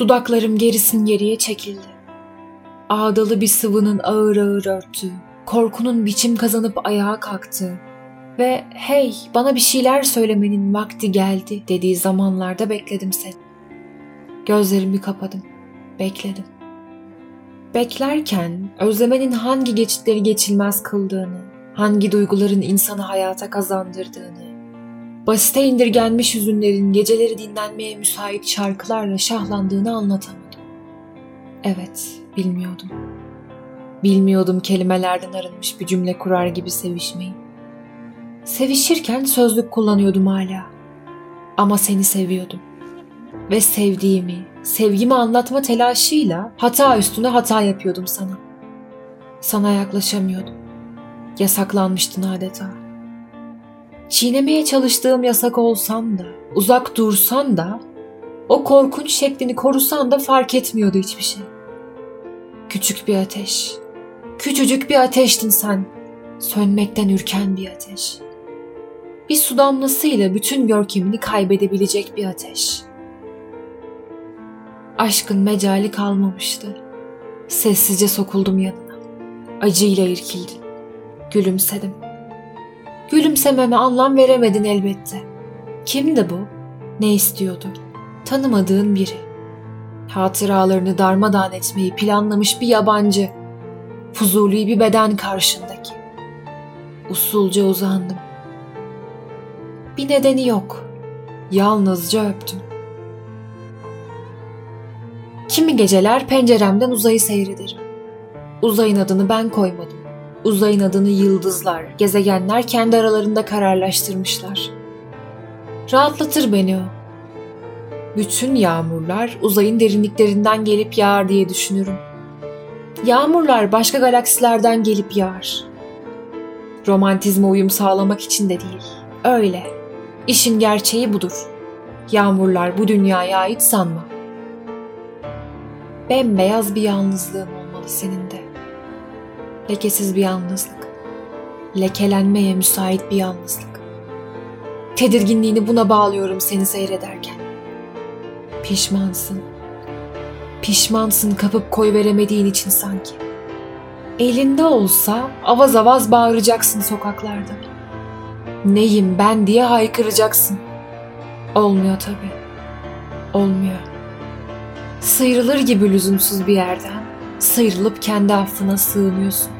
Dudaklarım gerisin geriye çekildi. Ağdalı bir sıvının ağır ağır örttü. Korkunun biçim kazanıp ayağa kalktı. Ve hey bana bir şeyler söylemenin vakti geldi dediği zamanlarda bekledim seni. Gözlerimi kapadım. Bekledim. Beklerken özlemenin hangi geçitleri geçilmez kıldığını, hangi duyguların insanı hayata kazandırdığını, basite indirgenmiş hüzünlerin geceleri dinlenmeye müsait şarkılarla şahlandığını anlatamadım. Evet, bilmiyordum. Bilmiyordum kelimelerden arınmış bir cümle kurar gibi sevişmeyi. Sevişirken sözlük kullanıyordum hala. Ama seni seviyordum. Ve sevdiğimi, sevgimi anlatma telaşıyla hata üstüne hata yapıyordum sana. Sana yaklaşamıyordum. Yasaklanmıştın adeta. Çiğnemeye çalıştığım yasak olsam da, uzak dursan da, o korkunç şeklini korusan da fark etmiyordu hiçbir şey. Küçük bir ateş. Küçücük bir ateştin sen. Sönmekten ürken bir ateş. Bir su damlasıyla bütün görkemini kaybedebilecek bir ateş. Aşkın mecali kalmamıştı. Sessizce sokuldum yanına. Acıyla irkildim. Gülümsedim. Gülümsememe anlam veremedin elbette. Kimdi bu? Ne istiyordu? Tanımadığın biri. Hatıralarını darmadağın etmeyi planlamış bir yabancı. Fuzuli bir beden karşındaki. Usulca uzandım. Bir nedeni yok. Yalnızca öptüm. Kimi geceler penceremden uzayı seyrederim. Uzayın adını ben koymadım. Uzayın adını yıldızlar, gezegenler kendi aralarında kararlaştırmışlar. Rahatlatır beni o. Bütün yağmurlar uzayın derinliklerinden gelip yağar diye düşünürüm. Yağmurlar başka galaksilerden gelip yağar. Romantizme uyum sağlamak için de değil. Öyle. İşin gerçeği budur. Yağmurlar bu dünyaya ait sanma. Bembeyaz bir yalnızlığım olmalı senin de. Lekesiz bir yalnızlık. Lekelenmeye müsait bir yalnızlık. Tedirginliğini buna bağlıyorum seni seyrederken. Pişmansın. Pişmansın kapıp koy veremediğin için sanki. Elinde olsa avaz avaz bağıracaksın sokaklarda. Neyim ben diye haykıracaksın. Olmuyor tabii. Olmuyor. Sıyrılır gibi lüzumsuz bir yerden sıyrılıp kendi affına sığınıyorsun.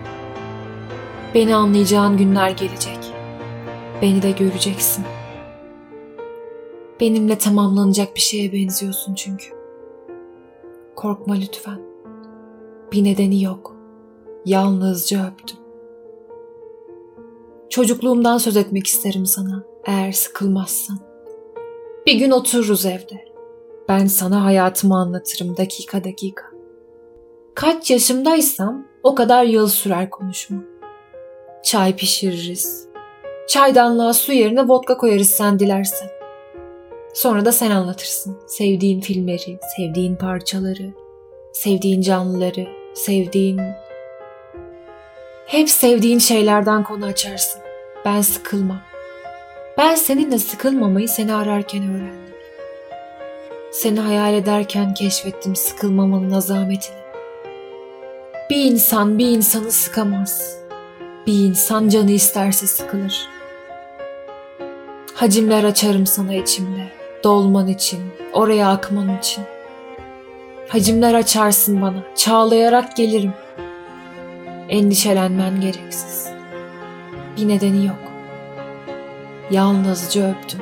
Beni anlayacağın günler gelecek. Beni de göreceksin. Benimle tamamlanacak bir şeye benziyorsun çünkü. Korkma lütfen. Bir nedeni yok. Yalnızca öptüm. Çocukluğumdan söz etmek isterim sana eğer sıkılmazsan. Bir gün otururuz evde. Ben sana hayatımı anlatırım dakika dakika. Kaç yaşımdaysam o kadar yıl sürer konuşma. Çay pişiririz. Çaydanlığa su yerine vodka koyarız sen dilersen. Sonra da sen anlatırsın. Sevdiğin filmleri, sevdiğin parçaları, sevdiğin canlıları, sevdiğin... Hep sevdiğin şeylerden konu açarsın. Ben sıkılmam. Ben seninle sıkılmamayı seni ararken öğrendim. Seni hayal ederken keşfettim sıkılmamanın azametini. Bir insan bir insanı sıkamaz. Bir insan canı isterse sıkılır. Hacimler açarım sana içimde. Dolman için, oraya akman için. Hacimler açarsın bana, çağlayarak gelirim. Endişelenmen gereksiz. Bir nedeni yok. Yalnızca öptüm.